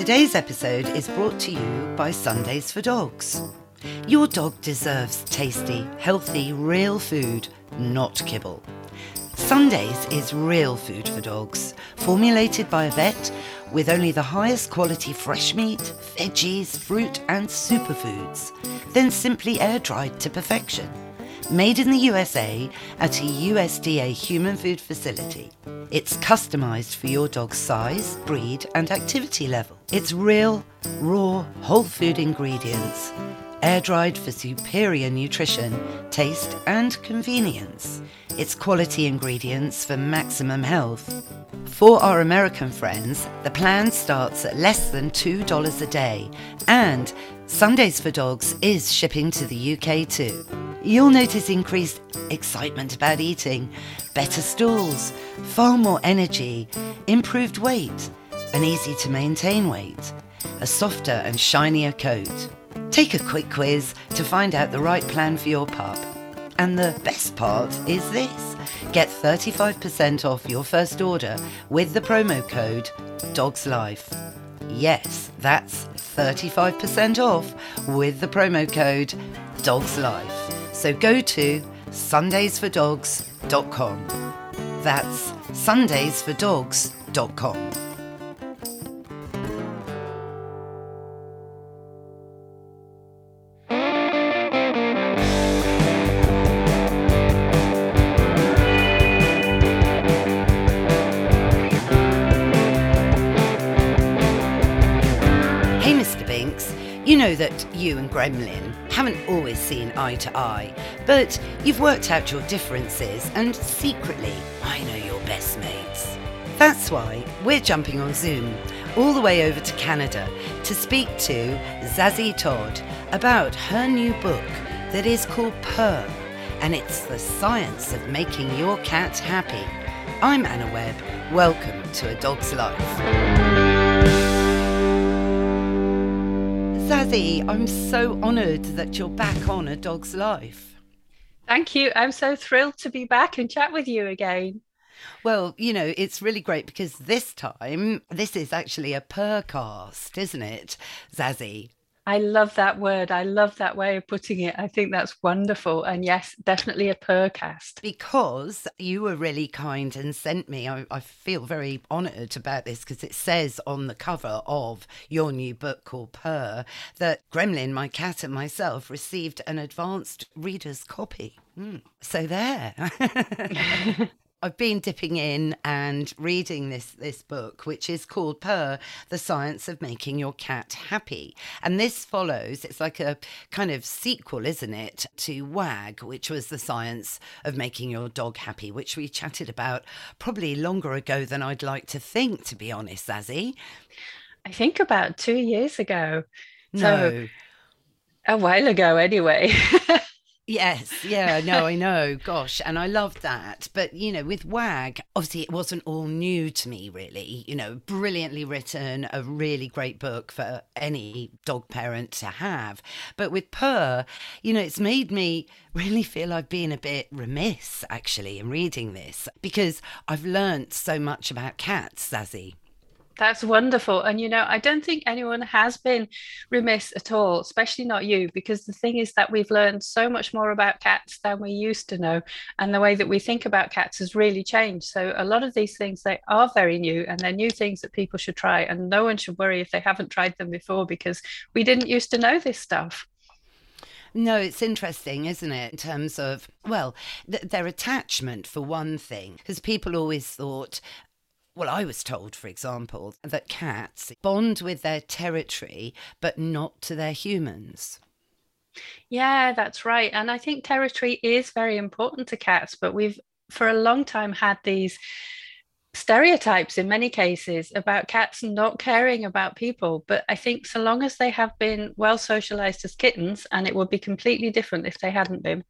Today's episode is brought to you by Sundays for Dogs. Your dog deserves tasty, healthy, real food, not kibble. Sundays is real food for dogs, formulated by a vet with only the highest quality fresh meat, veggies, fruit, and superfoods, then simply air dried to perfection. Made in the USA at a USDA human food facility. It's customized for your dog's size, breed, and activity level. It's real, raw, whole food ingredients, air dried for superior nutrition, taste, and convenience. It's quality ingredients for maximum health. For our American friends, the plan starts at less than $2 a day, and Sundays for Dogs is shipping to the UK too. You'll notice increased excitement about eating, better stools, far more energy, improved weight, an easy to maintain weight, a softer and shinier coat. Take a quick quiz to find out the right plan for your pup. And the best part is this get 35% off your first order with the promo code DOGSLIFE. Yes, that's 35% off with the promo code DOGSLIFE. So go to sundaysfordogs.com. That's sundaysfordogs.com. that you and Gremlin haven't always seen eye to eye, but you've worked out your differences and secretly, I know you're best mates. That's why we're jumping on Zoom all the way over to Canada to speak to Zazie Todd about her new book that is called Purr, and it's the science of making your cat happy. I'm Anna Webb. Welcome to A Dog's Life. Zazie, I'm so honoured that you're back on A Dog's Life. Thank you. I'm so thrilled to be back and chat with you again. Well, you know, it's really great because this time, this is actually a purrcast, isn't it, Zazie? I love that word. I love that way of putting it. I think that's wonderful. And yes, definitely a purrcast. Because you were really kind and sent me, I, I feel very honoured about this because it says on the cover of your new book called Purr that Gremlin, my cat, and myself received an advanced reader's copy. Hmm. So there. I've been dipping in and reading this this book, which is called Purr: The Science of Making Your Cat Happy. And this follows. It's like a kind of sequel, isn't it, to Wag, which was the science of making your dog happy, which we chatted about probably longer ago than I'd like to think, to be honest, Zazie. I think about two years ago. No. So a while ago, anyway. Yes, yeah, no, I know. Gosh, and I loved that. But, you know, with WAG, obviously it wasn't all new to me, really. You know, brilliantly written, a really great book for any dog parent to have. But with Purr, you know, it's made me really feel I've been a bit remiss, actually, in reading this because I've learnt so much about cats, Zazie. That's wonderful. And, you know, I don't think anyone has been remiss at all, especially not you, because the thing is that we've learned so much more about cats than we used to know. And the way that we think about cats has really changed. So a lot of these things, they are very new and they're new things that people should try. And no one should worry if they haven't tried them before because we didn't used to know this stuff. No, it's interesting, isn't it? In terms of, well, th- their attachment, for one thing, because people always thought, well, I was told, for example, that cats bond with their territory, but not to their humans. Yeah, that's right. And I think territory is very important to cats, but we've for a long time had these stereotypes in many cases about cats and not caring about people. But I think so long as they have been well socialized as kittens, and it would be completely different if they hadn't been,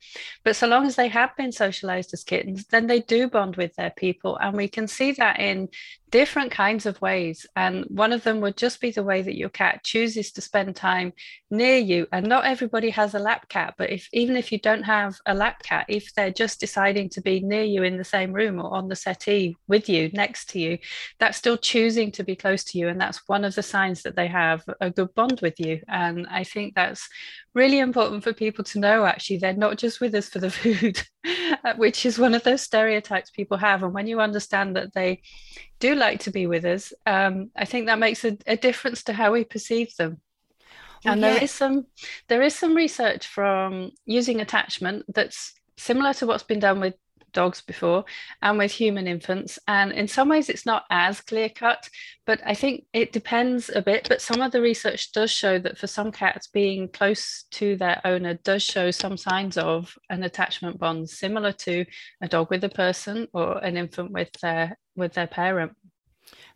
but so long as they have been socialized as kittens, then they do bond with their people. And we can see that in different kinds of ways. And one of them would just be the way that your cat chooses to spend time near you. And not everybody has a lap cat, but if even if you don't have a lap cat, if they're just deciding to be near you in the same room or on the settee with you, next to you, that's still choosing to be close to you. And that's one of the signs that they have a good bond with you. And I think that's really important for people to know actually they're not just with us for the food which is one of those stereotypes people have and when you understand that they do like to be with us um, i think that makes a, a, difference to how we perceive them well, and yeah. there is some there is some research from using attachment that's similar to what's been done with dogs before and with human infants. And in some ways, it's not as clear cut, but I think it depends a bit. But some of the research does show that for some cats, being close to their owner does show some signs of an attachment bond similar to a dog with a person or an infant with their with their parent.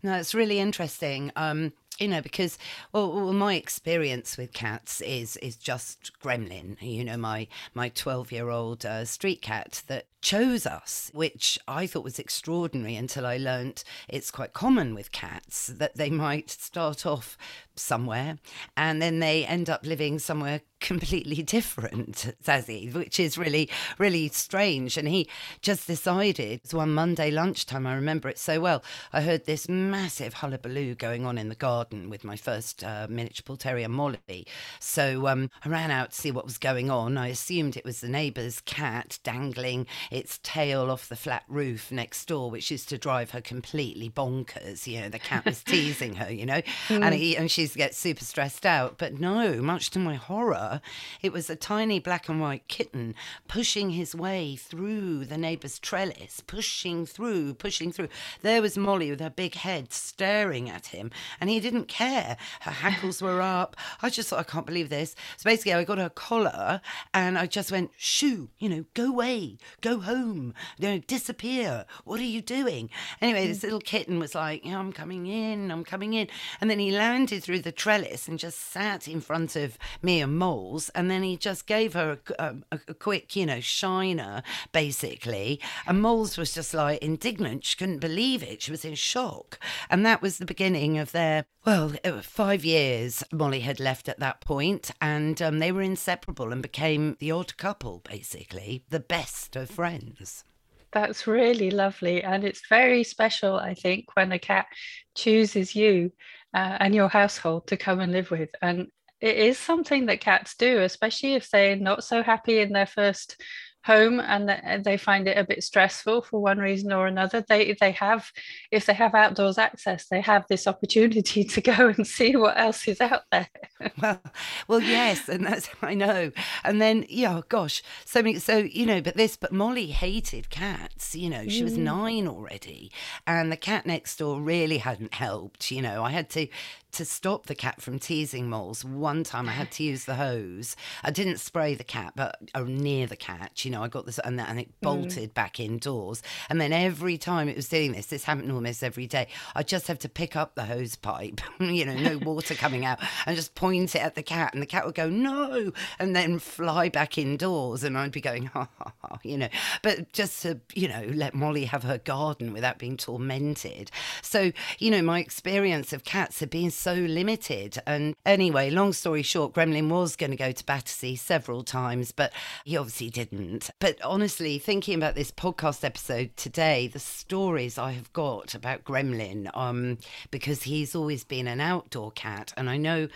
No, it's really interesting. Um, you know because well, well, my experience with cats is is just gremlin. You know my my 12 year old uh, street cat that chose us which i thought was extraordinary until i learnt it's quite common with cats that they might start off somewhere and then they end up living somewhere completely different, says he, which is really, really strange. And he just decided, it was one Monday lunchtime, I remember it so well. I heard this massive hullabaloo going on in the garden with my first uh, miniature bull terrier, Molly. So um, I ran out to see what was going on. I assumed it was the neighbour's cat dangling its tail off the flat roof next door, which used to drive her completely bonkers. You know, the cat was teasing her, you know, mm. and, he, and she gets super stressed out. But no, much to my horror, it was a tiny black and white kitten pushing his way through the neighbour's trellis, pushing through, pushing through. There was Molly with her big head staring at him, and he didn't care. Her hackles were up. I just thought, I can't believe this. So basically, I got her collar and I just went, shoo, you know, go away, go home, you know, disappear. What are you doing? Anyway, this little kitten was like, I'm coming in, I'm coming in. And then he landed through the trellis and just sat in front of me and Mole and then he just gave her a, a, a, quick, you know, shiner, basically. And Moles was just like indignant. She couldn't believe it. She was in shock. And that was the beginning of their, well, five years Molly had left at that point, and um, they were inseparable and became the odd couple, basically, the best of friends. That's really lovely. And it's very special, I think, when a cat chooses you uh, and your household to come and live with. And it is something that cats do, especially if they're not so happy in their first home and they find it a bit stressful for one reason or another. They they have if they have outdoors access they have this opportunity to go and see what else is out there. Well well yes and that's i know. And then yeah gosh so many so you know but this but molly hated cats you know she was mm. nine already and the cat next door really hadn't helped you know. I had to to stop the cat from teasing moles, one time I had to use the hose. I didn't spray the cat, but uh, near the cat, you know, I got this and, and it mm. bolted mm. back indoors. And then every time it was doing this, this happened almost every day, I just have to pick up the hose pipe, you know, no water coming out, and just point it at the cat. And the cat would go, no, and then fly back indoors. And I'd be going, ha, ha, ha, you know, but just to, you know, let Molly have her garden without being tormented. So, you know, my experience of cats have been so limited. And anyway, long story short, Gremlin was going to go to Battersea several times, but he obviously didn't. But honestly, thinking about this podcast episode today, the stories I have got about Gremlin, um, because he's always been an outdoor cat, and I know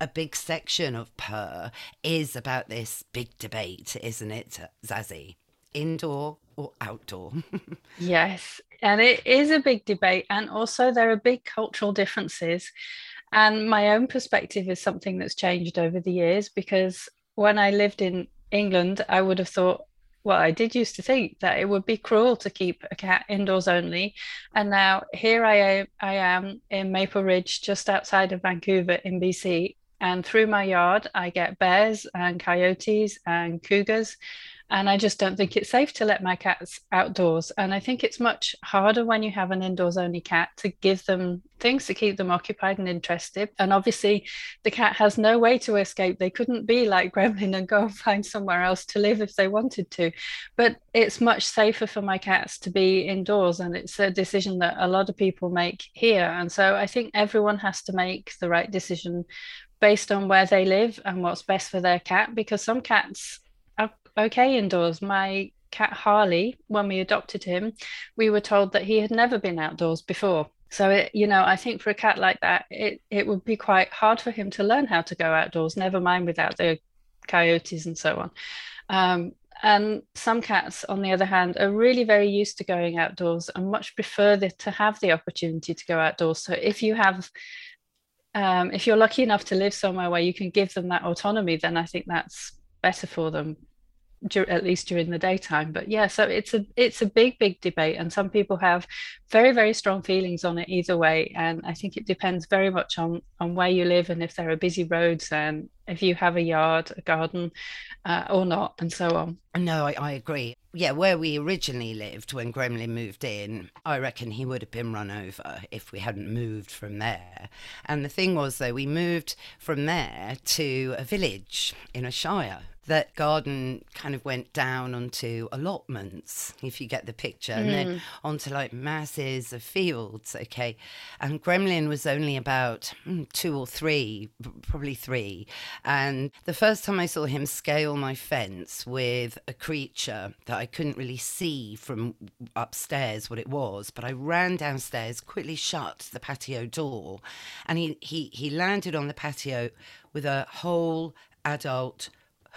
a big section of Purr is about this big debate, isn't it, Zazie? Indoor or outdoor? yes, and it is a big debate. And also, there are big cultural differences. And my own perspective is something that's changed over the years because when I lived in England, I would have thought, well, I did used to think that it would be cruel to keep a cat indoors only. And now here I am, I am in Maple Ridge, just outside of Vancouver in BC. And through my yard, I get bears and coyotes and cougars and I just don't think it's safe to let my cats outdoors. And I think it's much harder when you have an indoors only cat to give them things to keep them occupied and interested. And obviously, the cat has no way to escape. They couldn't be like Gremlin and go and find somewhere else to live if they wanted to. But it's much safer for my cats to be indoors. And it's a decision that a lot of people make here. And so I think everyone has to make the right decision based on where they live and what's best for their cat because some cats okay indoors. My cat Harley, when we adopted him, we were told that he had never been outdoors before. So it, you know, I think for a cat like that, it it would be quite hard for him to learn how to go outdoors. Never mind without the coyotes and so on. Um, and some cats, on the other hand, are really very used to going outdoors and much prefer the, to have the opportunity to go outdoors. So if you have um, if you're lucky enough to live somewhere where you can give them that autonomy, then I think that's better for them, at least during the daytime. But yeah, so it's a it's a big big debate, and some people have very very strong feelings on it either way. And I think it depends very much on on where you live and if there are busy roads and if you have a yard, a garden, uh, or not, and so on. No, I, I, agree. Yeah, where we originally lived when Gremlin moved in, I reckon he would have been run over if we hadn't moved from there. And the thing was, though, we moved from there to a village in a shire that garden kind of went down onto allotments, if you get the picture, mm. and then mm. onto like masses of fields. Okay. And Gremlin was only about mm, two or three, probably three. And the first time I saw him scale my fence with a creature that I couldn't really see from upstairs what it was, but I ran downstairs, quickly shut the patio door, and he, he, he landed on the patio with a whole adult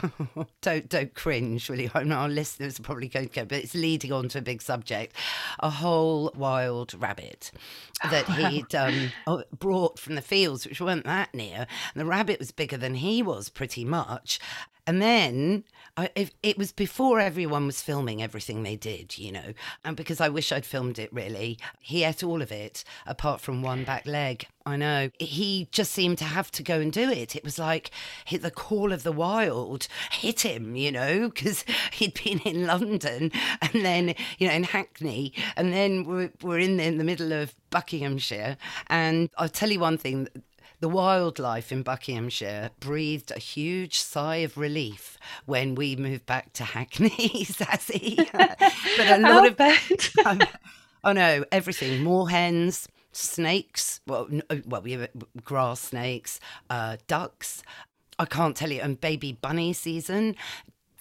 don't don't cringe, really. I know our listeners are probably going to go, but it's leading on to a big subject. A whole wild rabbit that he'd um, oh, brought from the fields, which weren't that near. And the rabbit was bigger than he was, pretty much. And then I, it was before everyone was filming everything they did, you know, and because I wish I'd filmed it really, he ate all of it apart from one back leg. I know. He just seemed to have to go and do it. It was like hit the call of the wild hit him, you know, because he'd been in London and then, you know, in Hackney, and then we're, we're in, the, in the middle of Buckinghamshire. And I'll tell you one thing the wildlife in Buckinghamshire breathed a huge sigh of relief when we moved back to Hackney, Zazie. but a lot of bad. um, oh no, everything. Moorhens, snakes. Well, uh, well, we have grass snakes, uh, ducks. I can't tell you. And baby bunny season.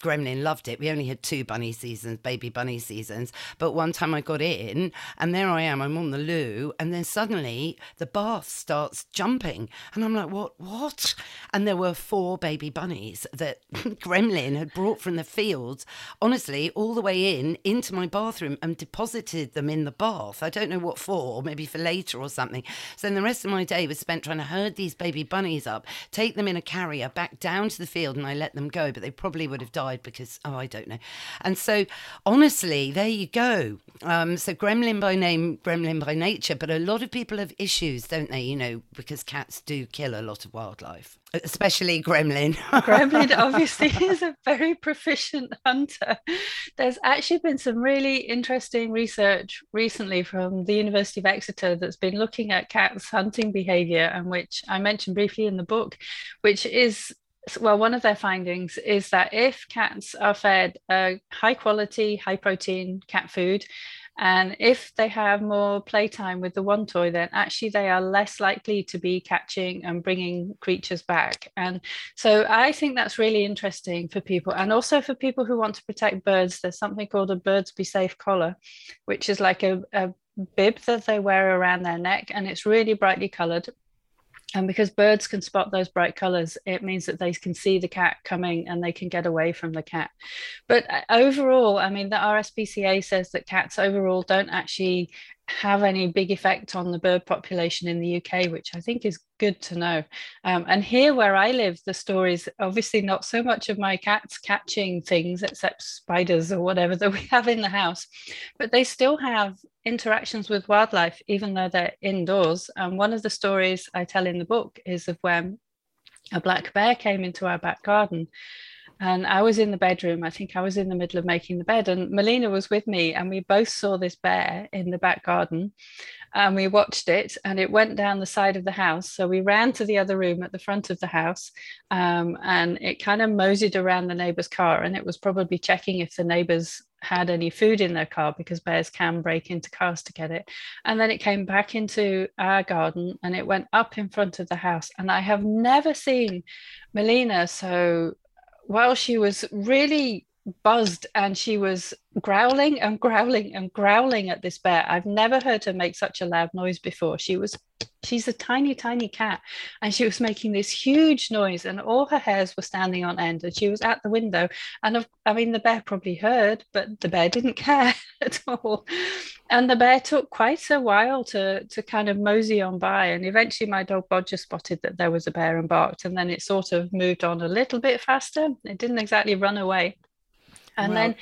Gremlin loved it. We only had two bunny seasons, baby bunny seasons. But one time I got in, and there I am, I'm on the loo, and then suddenly the bath starts jumping. And I'm like, what? What? And there were four baby bunnies that Gremlin had brought from the fields, honestly, all the way in into my bathroom and deposited them in the bath. I don't know what for, maybe for later or something. So then the rest of my day was spent trying to herd these baby bunnies up, take them in a carrier back down to the field, and I let them go, but they probably would have died died because, oh, I don't know. And so, honestly, there you go. Um, so, gremlin by name, gremlin by nature, but a lot of people have issues, don't they? You know, because cats do kill a lot of wildlife especially gremlin gremlin obviously is a very proficient hunter there's actually been some really interesting research recently from the university of exeter that's been looking at cats hunting behavior and which i mentioned briefly in the book which is well, one of their findings is that if cats are fed a high quality, high protein cat food, and if they have more playtime with the wand toy, then actually they are less likely to be catching and bringing creatures back. And so I think that's really interesting for people. And also for people who want to protect birds, there's something called a Birds Be Safe collar, which is like a, a bib that they wear around their neck. And it's really brightly colored and because birds can spot those bright colors it means that they can see the cat coming and they can get away from the cat. But uh, overall i mean the rspca says that cats overall don't actually have any big effect on the bird population in the UK, which I think is good to know. Um, and here where I live, the story is obviously not so much of my cats catching things, except spiders or whatever that we have in the house, but they still have interactions with wildlife, even though they're indoors. And one of the stories I tell in the book is of when a black bear came into our back garden and I was in the bedroom. I think I was in the middle of making the bed, and Melina was with me, and we both saw this bear in the back garden, and we watched it, and it went down the side of the house. So we ran to the other room at the front of the house, um, and it kind of moseyed around the neighbor's car, and it was probably checking if the neighbors had any food in their car because bears can break into cars to get it. And then it came back into our garden and it went up in front of the house. And I have never seen Melina so while she was really buzzed and she was growling and growling and growling at this bear. I've never heard her make such a loud noise before. She was she's a tiny tiny cat and she was making this huge noise and all her hairs were standing on end and she was at the window and i mean the bear probably heard but the bear didn't care at all and the bear took quite a while to to kind of mosey on by and eventually my dog bodger spotted that there was a bear and barked and then it sort of moved on a little bit faster it didn't exactly run away and then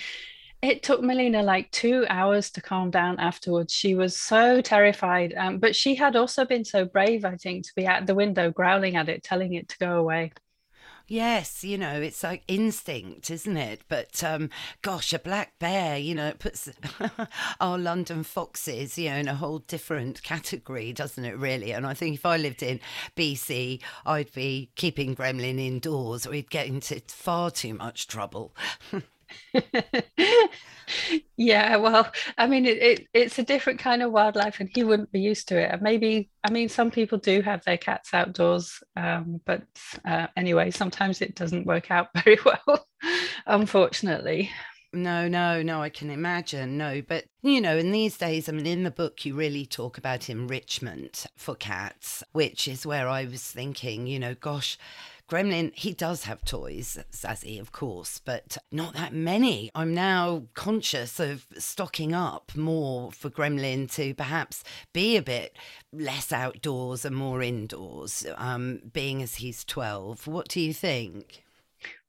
it took Melina like two hours to calm down afterwards. She was so terrified. Um, but she had also been so brave, I think, to be at the window growling at it, telling it to go away. Yes, you know, it's like instinct, isn't it? But um, gosh, a black bear, you know, it puts our London foxes, you know, in a whole different category, doesn't it, really? And I think if I lived in BC, I'd be keeping Gremlin indoors or he'd get into far too much trouble. yeah, well, I mean, it, it, it's a different kind of wildlife, and he wouldn't be used to it. And maybe, I mean, some people do have their cats outdoors, um, but uh, anyway, sometimes it doesn't work out very well, unfortunately. No, no, no, I can imagine. No, but you know, in these days, I mean, in the book, you really talk about enrichment for cats, which is where I was thinking, you know, gosh, Gremlin, he does have toys, Zazie, of course, but not that many. I'm now conscious of stocking up more for Gremlin to perhaps be a bit less outdoors and more indoors, um, being as he's 12. What do you think?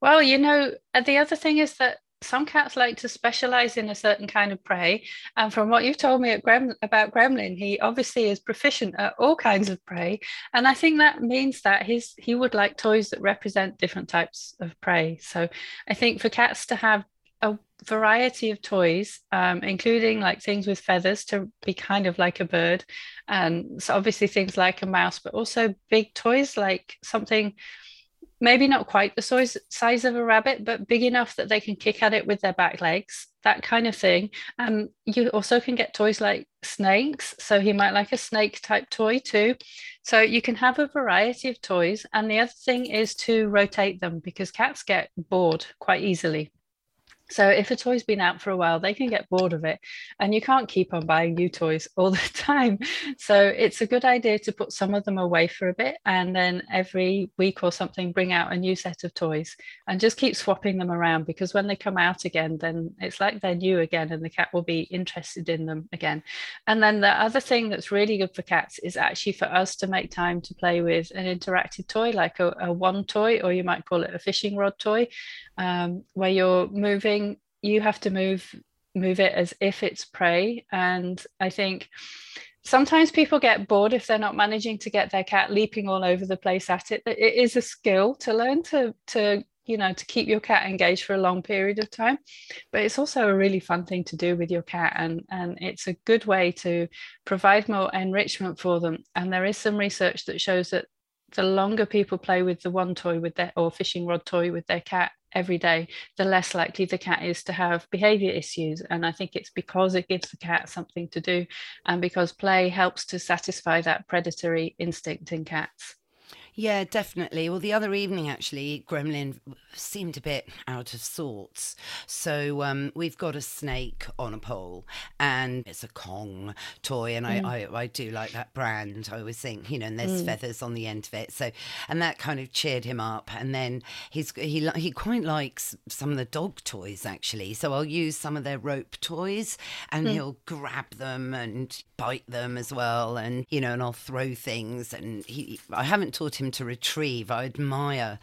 Well, you know, the other thing is that some cats like to specialize in a certain kind of prey. And from what you've told me Grem- about Gremlin, he obviously is proficient at all kinds of prey. And I think that means that his he would like toys that represent different types of prey. So I think for cats to have a variety of toys, um, including like things with feathers to be kind of like a bird, and so obviously things like a mouse, but also big toys like something maybe not quite the size size of a rabbit, but big enough that they can kick at it with their back legs, that kind of thing. Um, you also can get toys like snakes. So he might like a snake type toy too. So you can have a variety of toys. And the other thing is to rotate them because cats get bored quite easily. So if a toy's been out for a while, they can get bored of it, and you can't keep on buying new toys all the time. So it's a good idea to put some of them away for a bit, and then every week or something, bring out a new set of toys, and just keep swapping them around because when they come out again, then it's like they're new again, and the cat will be interested in them again. And then the other thing that's really good for cats is actually for us to make time to play with an interactive toy, like a, a wand toy, or you might call it a fishing rod toy, um, where you're moving, you have to move move it as if it's prey. And I think sometimes people get bored if they're not managing to get their cat leaping all over the place at it. It is a skill to learn to to you know to keep your cat engaged for a long period of time but it's also a really fun thing to do with your cat and and it's a good way to provide more enrichment for them and there is some research that shows that the longer people play with the wand toy with their or fishing rod toy with their cat every day, the less likely the cat is to have behavior issues. And I think it's because it gives the cat something to do and because play helps to satisfy that predatory instinct in cats. Yeah, definitely. Well, the other evening, actually, Gremlin seemed a bit out of sorts. So um, we've got a snake on a pole, and it's a Kong toy, and mm. I, I, I do like that brand. I always think, you know, and there's mm. feathers on the end of it. So, and that kind of cheered him up. And then he's he he quite likes some of the dog toys actually. So I'll use some of their rope toys, and mm. he'll grab them and bite them as well, and you know, and I'll throw things. And he, I haven't taught him to retrieve. I admire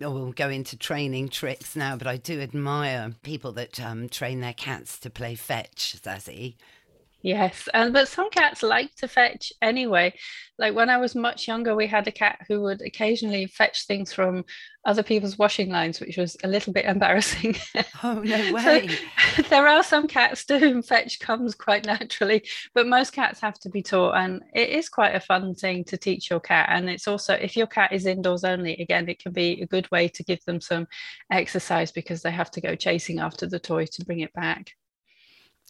or we'll go into training tricks now, but I do admire people that um, train their cats to play fetch, Zazie. Yes, and but some cats like to fetch anyway. Like when I was much younger, we had a cat who would occasionally fetch things from other people's washing lines, which was a little bit embarrassing. Oh no way! so, there are some cats to whom fetch comes quite naturally, but most cats have to be taught, and it is quite a fun thing to teach your cat. And it's also if your cat is indoors only, again, it can be a good way to give them some exercise because they have to go chasing after the toy to bring it back.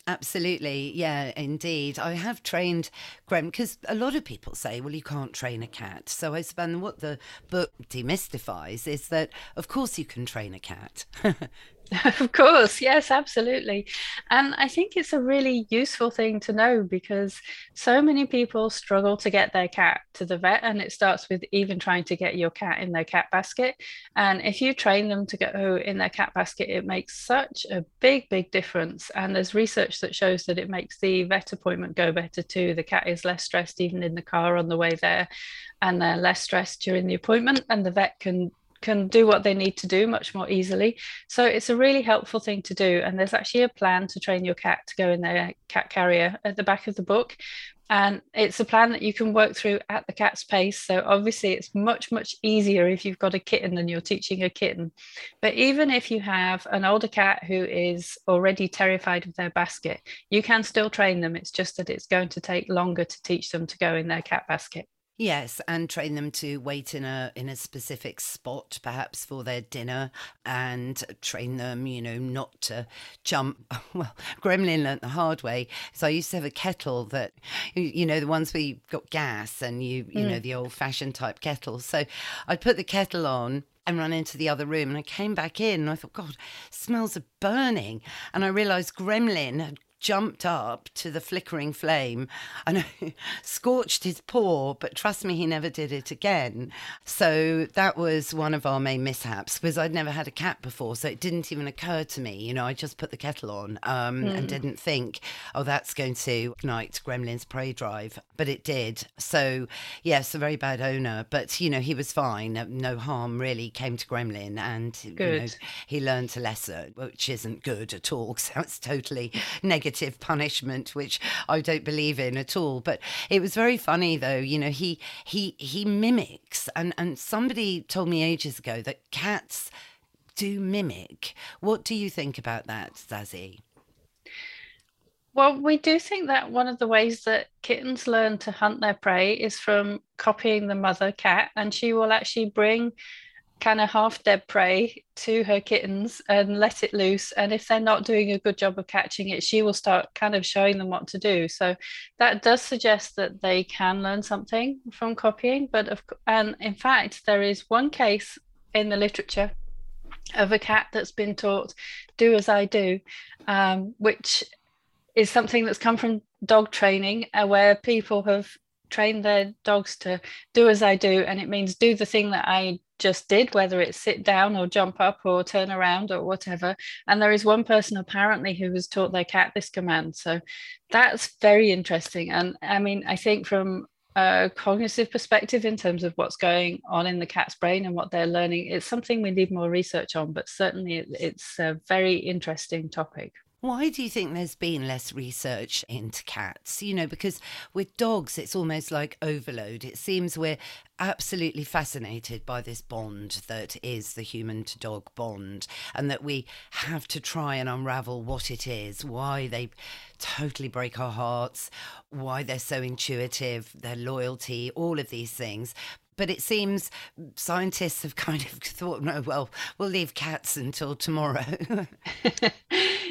Absolutely. Yeah, indeed. I have trained Grem because a lot of people say, well, you can't train a cat. So I spend what the book demystifies is that, of course, you can train a cat. Of course, yes, absolutely. And I think it's a really useful thing to know because so many people struggle to get their cat to the vet, and it starts with even trying to get your cat in their cat basket. And if you train them to go in their cat basket, it makes such a big, big difference. And there's research that shows that it makes the vet appointment go better too. The cat is less stressed even in the car on the way there, and they're less stressed during the appointment, and the vet can can do what they need to do much more easily. So it's a really helpful thing to do. And there's actually a plan to train your cat to go in their cat carrier at the back of the book. And it's a plan that you can work through at the cat's pace. So obviously, it's much, much easier if you've got a kitten and you're teaching a kitten. But even if you have an older cat who is already terrified of their basket, you can still train them. It's just that it's going to take longer to teach them to go in their cat basket. Yes, and train them to wait in a in a specific spot, perhaps for their dinner, and train them, you know, not to jump. Well, Gremlin learnt the hard way. So I used to have a kettle that, you know, the ones where you got gas and you, you mm. know, the old fashioned type kettle. So I'd put the kettle on and run into the other room. And I came back in and I thought, God, smells of burning. And I realized Gremlin had jumped up to the flickering flame and scorched his paw, but trust me, he never did it again. So that was one of our main mishaps because I'd never had a cat before. So it didn't even occur to me. You know, I just put the kettle on um, mm. and hmm. didn't think, oh, that's going to ignite Gremlin's prey drive. But it did. So, yes, a very bad owner. But, you know, he was fine. No harm really came to Gremlin. And, you know, he learned a lesson, which isn't good at all. So it's totally negative negative punishment, which I don't believe in at all. But it was very funny though, you know, he he he mimics and, and somebody told me ages ago that cats do mimic. What do you think about that, Zazie? Well, we do think that one of the ways that kittens learn to hunt their prey is from copying the mother cat, and she will actually bring kind of half dead prey to her kittens and let it loose. And if they're not doing a good job of catching it, she will start kind of showing them what to do. So that does suggest that they can learn something from copying. But of and in fact, there is one case in the literature of a cat that's been taught do as I do, um, which is something that's come from dog training, uh, where people have train their dogs to do as I do, and it means do the thing that I just did, whether it's sit down or jump up or turn around or whatever. And there is one person apparently who has taught their cat this command. So that's very interesting. And I mean, I think from a cognitive perspective in terms of what's going on in the cat's brain and what they're learning, it's something we need more research on, but certainly it's a very interesting topic. Why do you think there's been less research into cats? You know, because with dogs, it's almost like overload. It seems we're absolutely fascinated by this bond that is the human to dog bond, and that we have to try and unravel what it is, why they totally break our hearts, why they're so intuitive, their loyalty, all of these things but it seems scientists have kind of thought, no, well, we'll leave cats until tomorrow.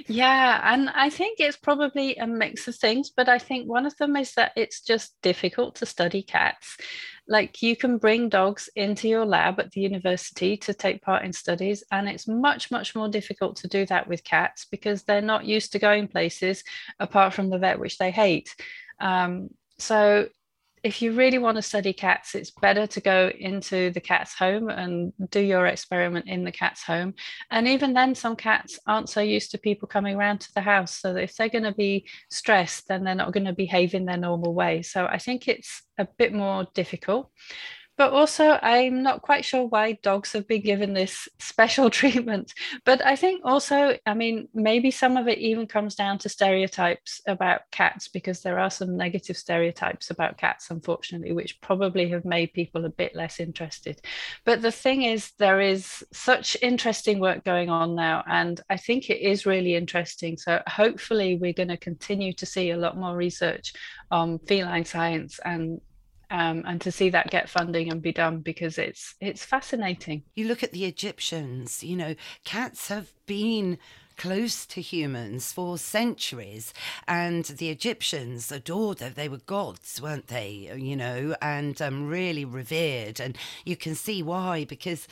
yeah, and I think it's probably a mix of things, but I think one of them is that it's just difficult to study cats. Like you can bring dogs into your lab at the university to take part in studies, and it's much, much more difficult to do that with cats because they're not used to going places apart from the vet, which they hate. Um, so if you really want to study cats, it's better to go into the cat's home and do your experiment in the cat's home. And even then, some cats aren't so used to people coming around to the house. So if they're going to be stressed, then they're not going to behave in their normal way. So I think it's a bit more difficult. But also, I'm not quite sure why dogs have been given this special treatment. But I think also, I mean, maybe some of it even comes down to stereotypes about cats, because there are some negative stereotypes about cats, unfortunately, which probably have made people a bit less interested. But the thing is, there is such interesting work going on now, and I think it is really interesting. So hopefully, we're going to continue to see a lot more research on feline science and um, and to see that get funding and be done because it's it's fascinating. You look at the Egyptians. You know, cats have been close to humans for centuries and the egyptians adored them they were gods weren't they you know and um, really revered and you can see why because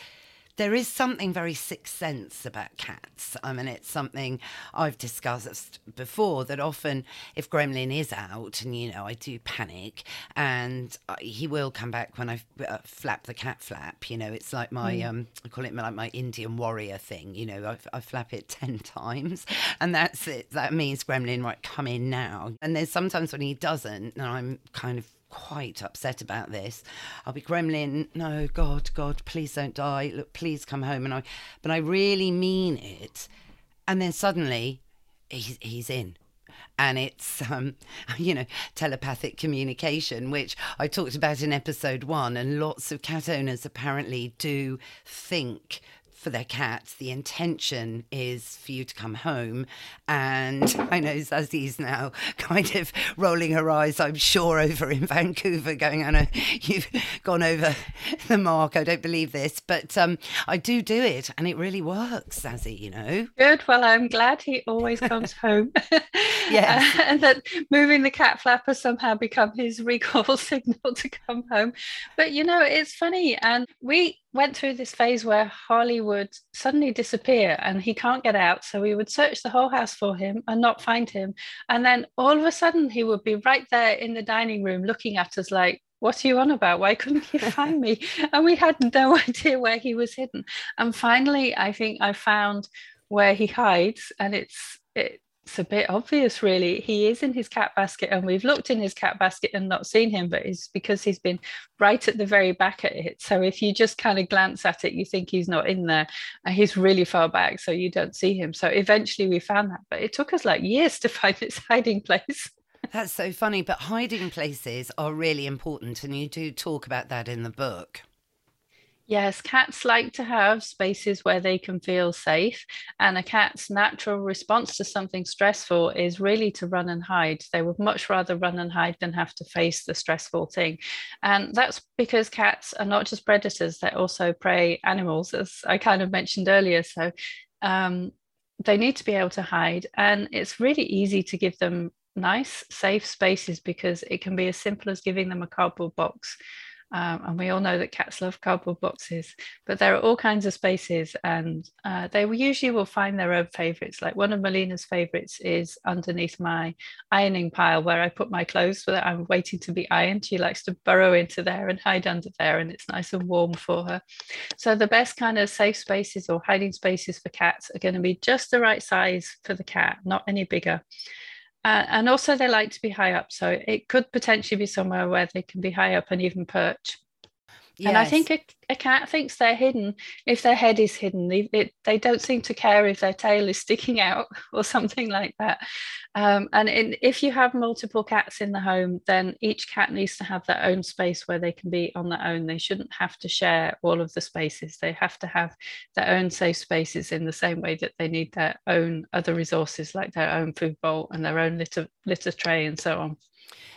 there is something very sixth sense about cats. I mean, it's something I've discussed before that often if Gremlin is out, and you know, I do panic, and he will come back when I uh, flap the cat flap. You know, it's like my, mm. um, I call it like my Indian warrior thing. You know, I, I flap it 10 times, and that's it. That means Gremlin, right, come in now. And there's sometimes when he doesn't, and I'm kind of quite upset about this. I'll be gremlin. No, God, God, please don't die. Look, please come home. And I, but I really mean it. And then suddenly, he's he's in. And it's, um, you know, telepathic communication, which I talked about in episode one. And lots of cat owners apparently do think for their cats. the intention is for you to come home. And I know Zazie's now kind of rolling her eyes, I'm sure, over in Vancouver, going, I know you've gone over the mark. I don't believe this. But um, I do do it and it really works, Zazie, you know. Good. Well, I'm glad he always comes home. yeah. Uh, and that moving the cat flap has somehow become his recall signal to come home. But, you know, it's funny. And we, went through this phase where Harley would suddenly disappear and he can't get out. So we would search the whole house for him and not find him. And then all of a sudden, he would be right there in the dining room looking at us like, what are you on about? Why couldn't you find me? And we had no idea where he was hidden. And finally, I think I found where he hides, and it's it, it's a bit obvious, really. He is in his cat basket, and we've looked in his cat basket and not seen him, but it's because he's been right at the very back of it. So if you just kind of glance at it, you think he's not in there, and he's really far back, so you don't see him. So eventually we found that, but it took us like years to find its hiding place. That's so funny, but hiding places are really important, and you do talk about that in the book. Yes, cats like to have spaces where they can feel safe. And a cat's natural response to something stressful is really to run and hide. They would much rather run and hide than have to face the stressful thing. And that's because cats are not just predators, they're also prey animals, as I kind of mentioned earlier. So um, they need to be able to hide. And it's really easy to give them nice, safe spaces because it can be as simple as giving them a cardboard box um, and we all know that cats love cardboard boxes, but there are all kinds of spaces, and uh, they usually will find their own favorites. Like one of Melina's favorites is underneath my ironing pile, where I put my clothes that I'm waiting to be ironed. She likes to burrow into there and hide under there, and it's nice and warm for her. So the best kind of safe spaces or hiding spaces for cats are going to be just the right size for the cat, not any bigger. Uh, and also they like to be high up so it could potentially be somewhere where they can be high up and even perch yes. and i think a, a cat thinks they're hidden if their head is hidden. They, it, they don't seem to care if their tail is sticking out or something like that. Um, and in, if you have multiple cats in the home, then each cat needs to have their own space where they can be on their own. They shouldn't have to share all of the spaces. They have to have their own safe spaces in the same way that they need their own other resources, like their own food bowl and their own litter, litter tray and so on.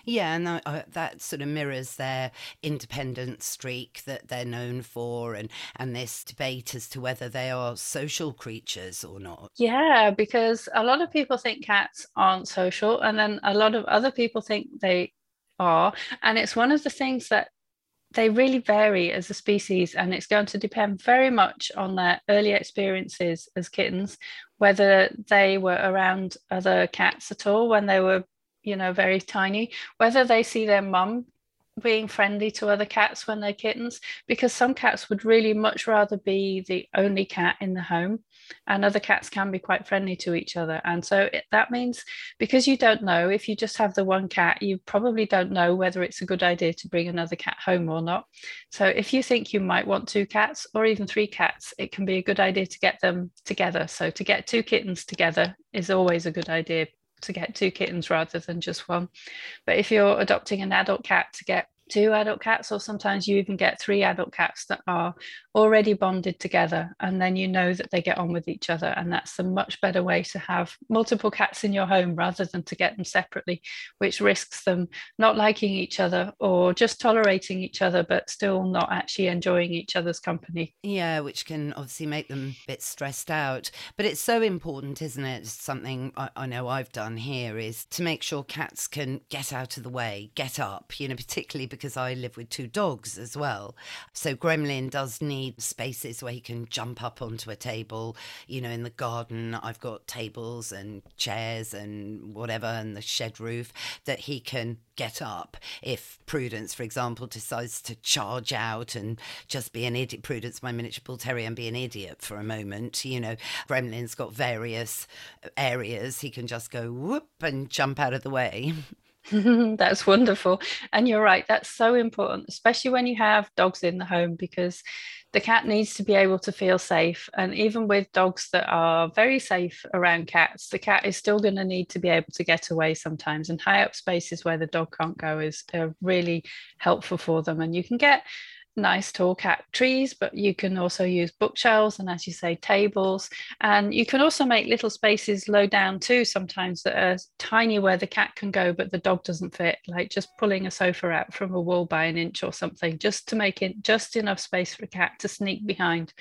Yeah, and that, uh, that sort of mirrors their independent streak that they're known for, and and this debate as to whether they are social creatures or not. Yeah, because a lot of people think cats aren't social, and then a lot of other people think they are, and it's one of the things that they really vary as a species and it's going to depend very much on their early experiences as kittens whether they were around other cats at all when they were you know, very tiny, whether they see their mum being friendly to other cats when they're kittens because some cats would really much rather be the only cat in the home and other cats can be quite friendly to each other. And so it, that means because you don't know if you just have the one cat you probably don't know whether it's a good idea to bring another cat home or not. So if you think you might want two cats or even three cats it can be a good idea to get them together. So to get two kittens together is always a good idea to get two kittens rather than just one. But if you're adopting an adult cat to get two adult cats, or sometimes you even get three adult cats that are already bonded together, and then you know that they get on with each other. And that's a much better way to have multiple cats in your home rather than to get them separately, which risks them not liking each other or just tolerating each other, but still not actually enjoying each other's company. Yeah, which can obviously make them a bit stressed out. But it's so important, isn't it? Something I, I know I've done here is to make sure cats can get out of the way, get up, you know, particularly because I live with two dogs as well. So Gremlin does need spaces where he can jump up onto a table. You know, in the garden, I've got tables and chairs and whatever, and the shed roof that he can get up if Prudence, for example, decides to charge out and just be an idiot. Prudence, my miniature bull terrier, and be an idiot for a moment. You know, Gremlin's got various areas he can just go whoop and jump out of the way. that's wonderful. And you're right, that's so important, especially when you have dogs in the home, because the cat needs to be able to feel safe. And even with dogs that are very safe around cats, the cat is still going to need to be able to get away sometimes. And high up spaces where the dog can't go is uh, really helpful for them. And you can get nice tall cat trees, but you can also use bookshelves and, as you say, tables. And you can also make little spaces low down too, sometimes that are tiny where the cat can go, but the dog doesn't fit, like just pulling a sofa out from a wall by an inch or something, just to make it just enough space for a cat to sneak behind.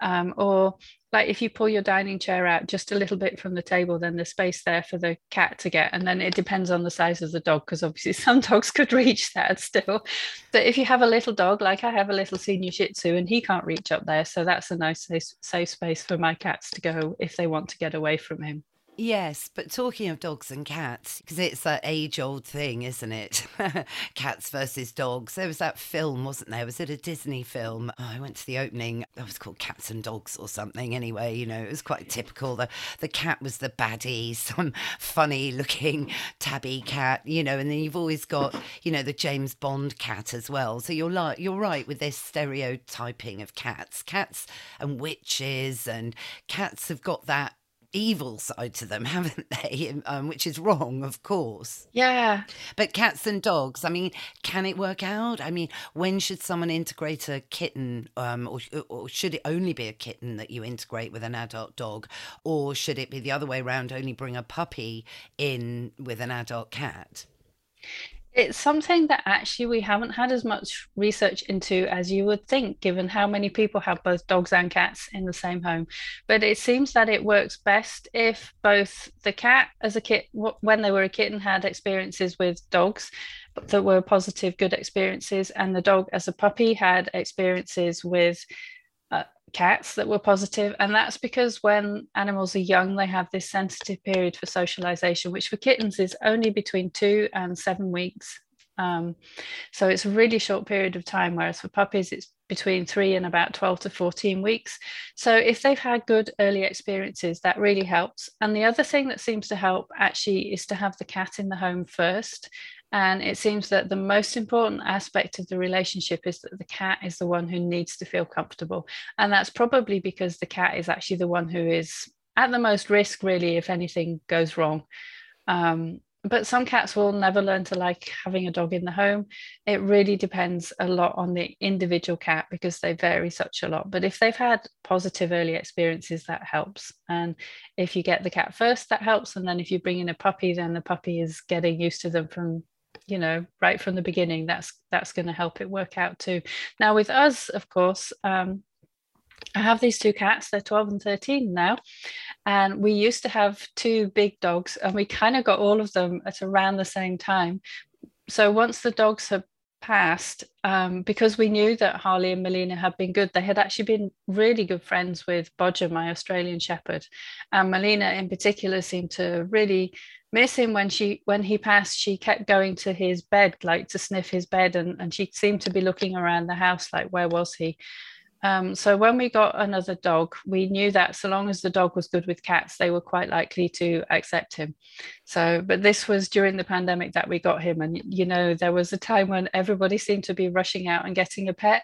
Um, or like if you pull your dining chair out just a little bit from the table then there's space there for the cat to get. And then it depends on the size of the dog because obviously some dogs could reach that still. But if you have a little dog like i have a little senior shih tzu and he can't reach up there. So that's a nice safe, safe space for my cats to go if they want to get away from him Yes, but talking of dogs and cats, because it's that age old thing, isn't it? cats versus dogs. There was that film, wasn't there? Was it a Disney film? Oh, I went to the opening. It was called Cats and Dogs or something. Anyway, you know, it was quite typical. The, the cat was the baddie, some funny looking tabby cat, you know, and then you've always got, you know, the James Bond cat as well. So you're, like, you're right with this stereotyping of cats. Cats and witches and cats have got that evil side to them, haven't they? Um, which is wrong, of course. Yeah. But cats and dogs, I mean, can it work out? I mean, when should someone integrate a kitten, um, or, or should it only be a kitten that you integrate with an adult dog? Or should it be the other way around, only bring a puppy in with an adult cat? It's something that actually we haven't had as much research into as you would think, given how many people have both dogs and cats in the same home. But it seems that it works best if both the cat, as a kit, when they were a kitten, had experiences with dogs that were positive, good experiences, and the dog, as a puppy, had experiences with cats that were positive and that's because when animals are young they have this sensitive period for socialization which for kittens is only between two and seven weeks. Um, so it's a really short period of time whereas for puppies it's between three and about 12 to 14 weeks. So if they've had good early experiences that really helps. And the other thing that seems to help actually is to have the cat in the home first and it seems that the most important aspect of the relationship is that the cat is the one who needs to feel comfortable. And that's probably because the cat is actually the one who is at the most risk, really, if anything goes wrong. Um, but some cats will never learn to like having a dog in the home. It really depends a lot on the individual cat because they vary such a lot. But if they've had positive early experiences, that helps. And if you get the cat first, that helps. And then if you bring in a puppy, then the puppy is getting used to them from you know right from the beginning that's that's going to help it work out too now with us of course um, I have these two cats, they're 12 and 13 now. And we used to have two big dogs, and we kind of got all of them at around the same time. So once the dogs have passed, um, because we knew that Harley and Melina had been good, they had actually been really good friends with Bodger, my Australian Shepherd. And Melina, in particular, seemed to really miss him when she when he passed. She kept going to his bed like to sniff his bed and, and she seemed to be looking around the house like where was he um, so when we got another dog, we knew that so long as the dog was good with cats, they were quite likely to accept him. So, but this was during the pandemic that we got him, and you know there was a time when everybody seemed to be rushing out and getting a pet.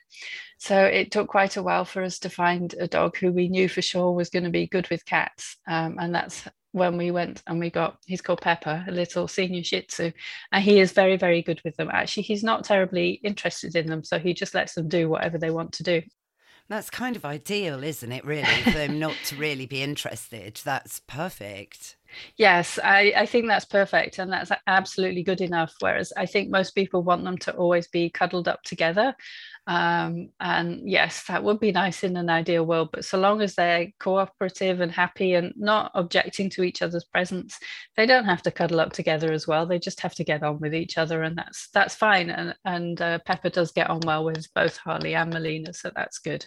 So it took quite a while for us to find a dog who we knew for sure was going to be good with cats, um, and that's when we went and we got he's called Pepper, a little senior Shih Tzu, and he is very very good with them. Actually, he's not terribly interested in them, so he just lets them do whatever they want to do. That's kind of ideal, isn't it, really, for them not to really be interested? That's perfect. Yes, I, I think that's perfect and that's absolutely good enough. Whereas I think most people want them to always be cuddled up together. Um, and yes, that would be nice in an ideal world. But so long as they're cooperative and happy and not objecting to each other's presence, they don't have to cuddle up together as well. They just have to get on with each other, and that's that's fine. And and uh, Pepper does get on well with both Harley and Melina, so that's good.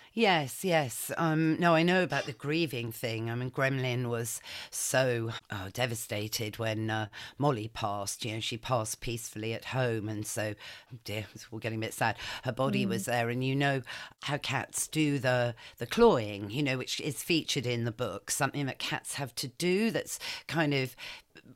Yes, yes. Um, no, I know about the grieving thing. I mean, Gremlin was so oh, devastated when uh, Molly passed. You know, she passed peacefully at home, and so, oh dear, it's all getting a bit sad. Her body mm. was there, and you know how cats do the the clawing. You know, which is featured in the book. Something that cats have to do. That's kind of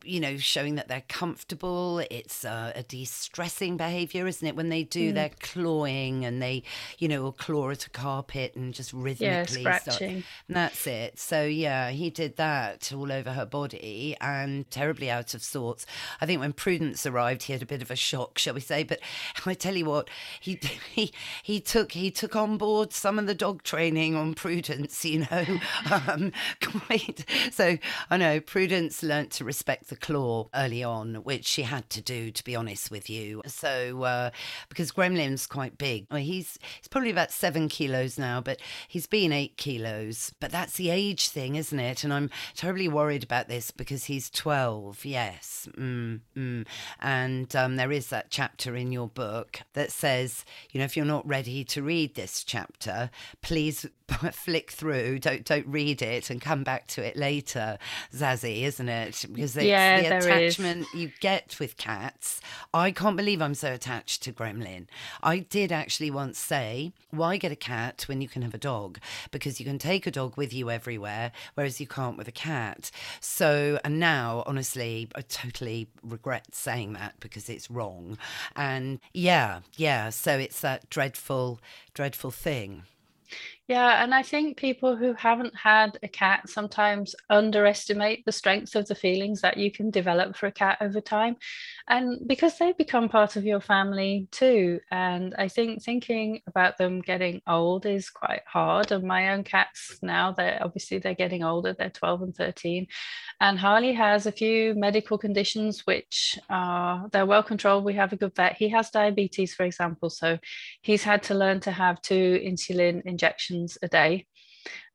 you know, showing that they're comfortable. It's a, a de-stressing behavior, isn't it? When they do mm. their clawing and they, you know, will claw at a carpet and just rhythmically yeah, scratching. And that's it. So yeah, he did that all over her body and terribly out of sorts. I think when Prudence arrived, he had a bit of a shock, shall we say? But I tell you what, he he he took he took on board some of the dog training on Prudence. You know, um, quite. So I know Prudence learnt to respect the claw early on, which she had to do, to be honest with you. So, uh, because Gremlin's quite big, well, he's he's probably about seven kilos now, but he's been eight kilos. But that's the age thing, isn't it? And I'm terribly worried about this because he's 12, yes. Mm, mm. And um, there is that chapter in your book that says, you know, if you're not ready to read this chapter, please flick through don't don't read it and come back to it later zazie isn't it? Because it's yeah, the attachment you get with cats. I can't believe i'm so attached to gremlin. I did actually once say why get a cat when you can have a dog? Because you can take a dog with you everywhere whereas you can't with a cat. So and now honestly i totally regret saying that because it's wrong. And yeah yeah so it's that dreadful dreadful thing yeah, and I think people who haven't had a cat sometimes underestimate the strength of the feelings that you can develop for a cat over time. And because they become part of your family too. And I think thinking about them getting old is quite hard. And my own cats now, they're obviously they're getting older, they're 12 and 13. And Harley has a few medical conditions which are they're well controlled. We have a good vet. He has diabetes, for example. So he's had to learn to have two insulin injections a day.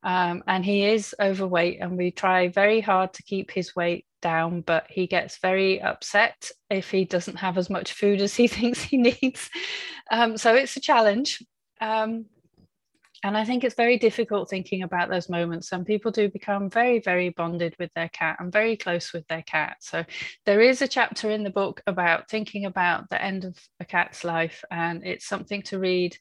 Um, and he is overweight, and we try very hard to keep his weight down, but he gets very upset if he doesn't have as much food as he thinks he needs. Um, so it's a challenge. Um, and I think it's very difficult thinking about those moments. Some people do become very, very bonded with their cat and very close with their cat. So there is a chapter in the book about thinking about the end of a cat's life, and it's something to read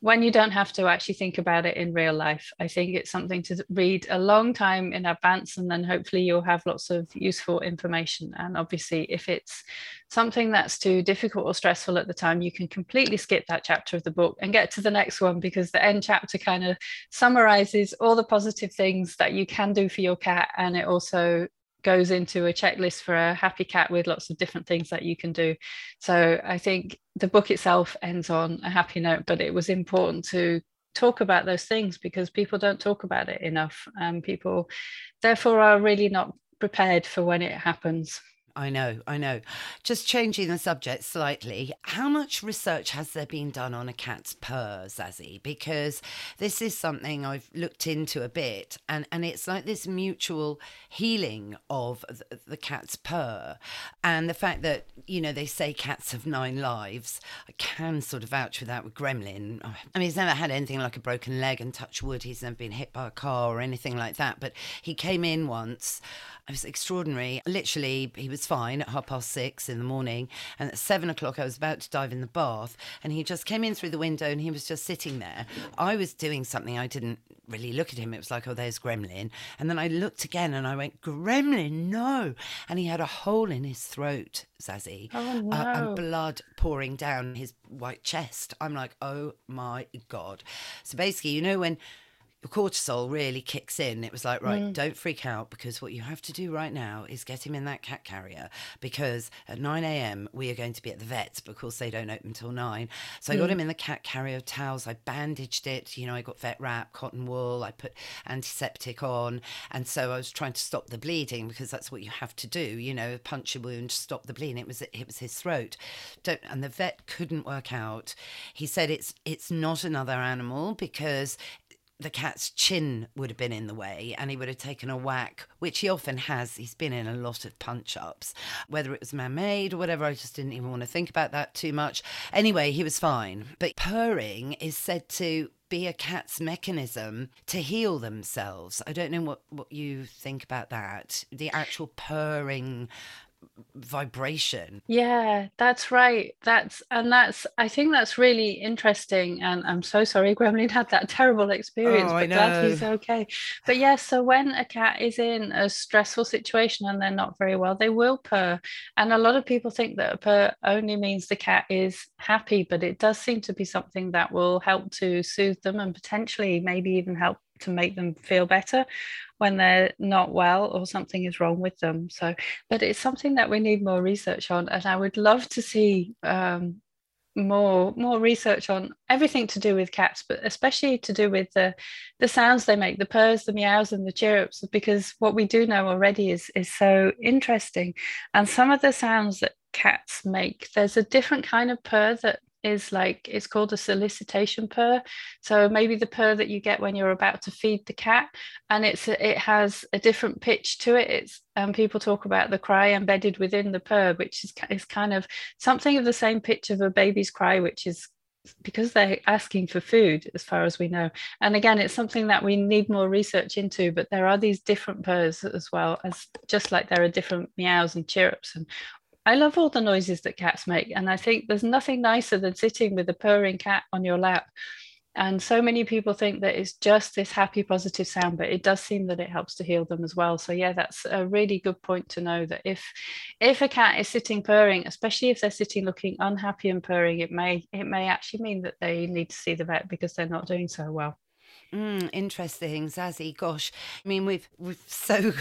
when you don't have to actually think about it in real life. I think it's something to read a long time in advance, and then hopefully you'll have lots of useful information. And obviously, if it's something that's too difficult or stressful at the time, you can completely skip that chapter of the book and get to the next one because the end chapter kind of summarizes all the positive things that you can do for your cat. And it also goes into a checklist for a happy cat with lots of different things that you can do. So I think the book itself ends on a happy note, but it was important to talk about those things because people don't talk about it enough and people therefore are really not prepared for when it happens. I know, I know. Just changing the subject slightly, how much research has there been done on a cat's purr, Zazie? Because this is something I've looked into a bit, and, and it's like this mutual healing of the, the cat's purr. And the fact that, you know, they say cats have nine lives, I can sort of vouch for that with Gremlin. I mean, he's never had anything like a broken leg, and touch wood, he's never been hit by a car or anything like that. But he came in once. It was extraordinary. Literally, he was fine at half past six in the morning. And at seven o'clock, I was about to dive in the bath. And he just came in through the window and he was just sitting there. I was doing something. I didn't really look at him. It was like, oh, there's Gremlin. And then I looked again and I went, Gremlin, no. And he had a hole in his throat, Zazie. Oh, no. uh, and blood pouring down his white chest. I'm like, oh my God. So basically, you know, when cortisol really kicks in. It was like, right, mm. don't freak out because what you have to do right now is get him in that cat carrier because at 9 a.m. we are going to be at the vets because they don't open until 9. So mm. I got mm. him in the cat carrier towels. I bandaged it. You know, I got vet wrap, cotton wool. I put antiseptic on. And so I was trying to stop the bleeding because that's what you have to do. You know, puncture wound, stop the bleeding. It was it was his throat. Don't, and the vet couldn't work out. He said it's it's not another animal because the cat's chin would have been in the way and he would have taken a whack, which he often has. He's been in a lot of punch ups, whether it was man made or whatever. I just didn't even want to think about that too much. Anyway, he was fine. But purring is said to be a cat's mechanism to heal themselves. I don't know what, what you think about that. The actual purring vibration. Yeah, that's right. That's and that's I think that's really interesting. And I'm so sorry Gremlin had that terrible experience, oh, but glad he's okay. But yeah, so when a cat is in a stressful situation and they're not very well, they will purr. And a lot of people think that a purr only means the cat is happy, but it does seem to be something that will help to soothe them and potentially maybe even help to make them feel better when they're not well or something is wrong with them. So, but it's something that we need more research on, and I would love to see um, more more research on everything to do with cats, but especially to do with the the sounds they make, the purrs, the meows, and the chirrups, because what we do know already is is so interesting. And some of the sounds that cats make, there's a different kind of purr that is like it's called a solicitation purr. So maybe the purr that you get when you're about to feed the cat and it's it has a different pitch to it. It's and um, people talk about the cry embedded within the purr which is, is kind of something of the same pitch of a baby's cry which is because they're asking for food as far as we know. And again it's something that we need more research into but there are these different purrs as well as just like there are different meows and chirrups and I love all the noises that cats make. And I think there's nothing nicer than sitting with a purring cat on your lap. And so many people think that it's just this happy, positive sound, but it does seem that it helps to heal them as well. So yeah, that's a really good point to know that if if a cat is sitting purring, especially if they're sitting looking unhappy and purring, it may it may actually mean that they need to see the vet because they're not doing so well. Mm, interesting, Zazie. Gosh, I mean, we've we've so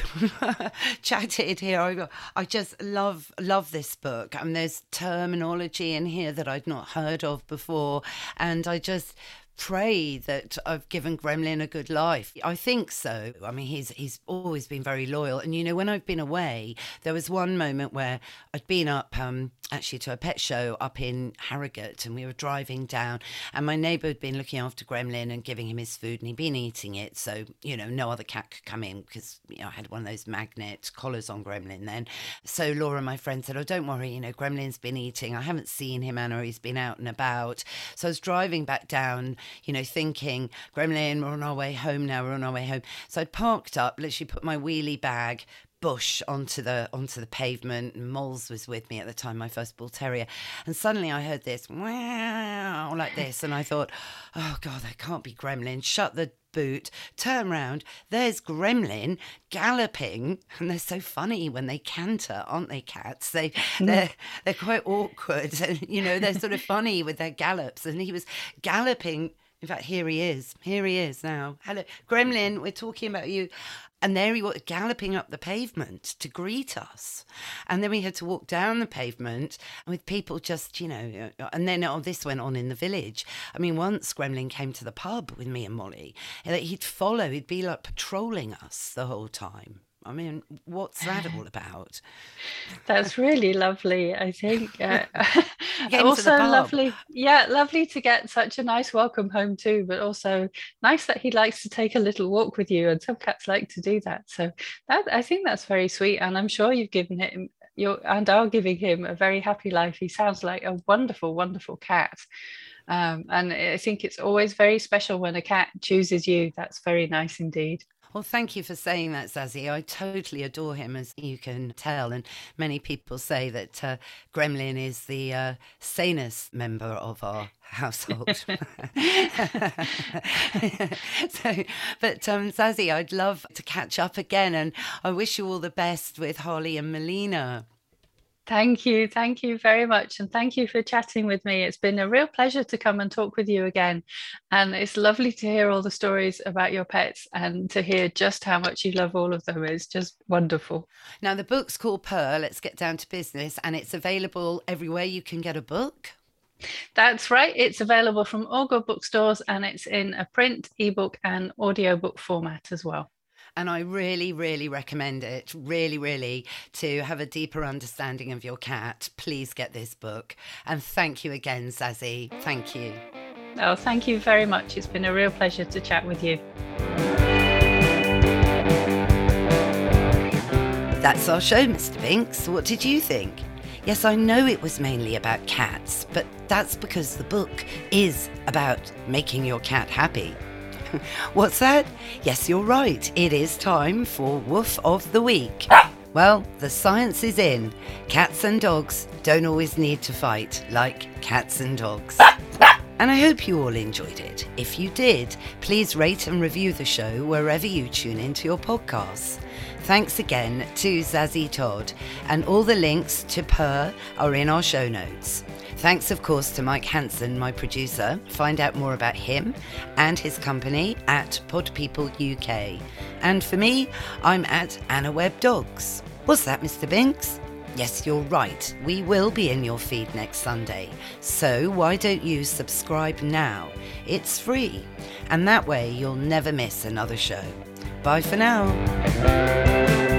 chatted here. I, I just love love this book. Mean, there's terminology in here that I'd not heard of before, and I just pray that I've given Gremlin a good life. I think so. I mean, he's he's always been very loyal. And you know, when I've been away, there was one moment where I'd been up um, actually to a pet show up in Harrogate, and we were driving down, and my neighbour had been looking after Gremlin and giving him his food, and he'd been eating it. So you know, no other cat could come in because you know I had one of those magnet collars on Gremlin then. So Laura, my friend, said, "Oh, don't worry. You know, Gremlin's been eating. I haven't seen him, Anna. He's been out and about." So I was driving back down you know, thinking, Gremlin, we're on our way home now, we're on our way home. So I parked up, literally put my wheelie bag bush onto the onto the pavement. Moles was with me at the time, my first bull terrier, and suddenly I heard this wow like this, and I thought, oh god, that can't be Gremlin. Shut the boot, turn round, there's Gremlin galloping, and they're so funny when they canter, aren't they, cats? They mm. they're they're quite awkward, and you know they're sort of funny with their gallops, and he was galloping in fact, here he is. Here he is now. Hello, Gremlin. We're talking about you. And there he was galloping up the pavement to greet us. And then we had to walk down the pavement with people just, you know, uh, and then oh, this went on in the village. I mean, once Gremlin came to the pub with me and Molly, he'd follow, he'd be like patrolling us the whole time I mean, what's that all about? That's really lovely. I think uh, also lovely. Yeah, lovely to get such a nice welcome home too, but also nice that he likes to take a little walk with you, and some cats like to do that. So that I think that's very sweet, and I'm sure you've given him you and are giving him a very happy life. He sounds like a wonderful, wonderful cat. Um, and I think it's always very special when a cat chooses you. That's very nice indeed. Well, thank you for saying that, Zazie. I totally adore him, as you can tell. And many people say that uh, Gremlin is the uh, sanest member of our household. so, but um, Zazie, I'd love to catch up again, and I wish you all the best with Holly and Melina. Thank you. Thank you very much. And thank you for chatting with me. It's been a real pleasure to come and talk with you again. And it's lovely to hear all the stories about your pets and to hear just how much you love all of them. It's just wonderful. Now, the book's called Purr. Let's Get Down to Business, and it's available everywhere you can get a book. That's right. It's available from all good bookstores and it's in a print, ebook, and audiobook format as well. And I really, really recommend it, really, really, to have a deeper understanding of your cat. Please get this book. And thank you again, Zazie. Thank you. Oh, thank you very much. It's been a real pleasure to chat with you. That's our show, Mr. Binks. What did you think? Yes, I know it was mainly about cats, but that's because the book is about making your cat happy. What's that? Yes, you're right. It is time for Woof of the Week. Well, the science is in. Cats and dogs don't always need to fight like cats and dogs. And I hope you all enjoyed it. If you did, please rate and review the show wherever you tune into your podcasts. Thanks again to Zazie Todd, and all the links to Purr are in our show notes. Thanks, of course, to Mike Hanson, my producer. Find out more about him and his company at Pod People UK. And for me, I'm at Anna Webb Dogs. What's that, Mr. Binks? Yes, you're right. We will be in your feed next Sunday. So why don't you subscribe now? It's free. And that way you'll never miss another show. Bye for now.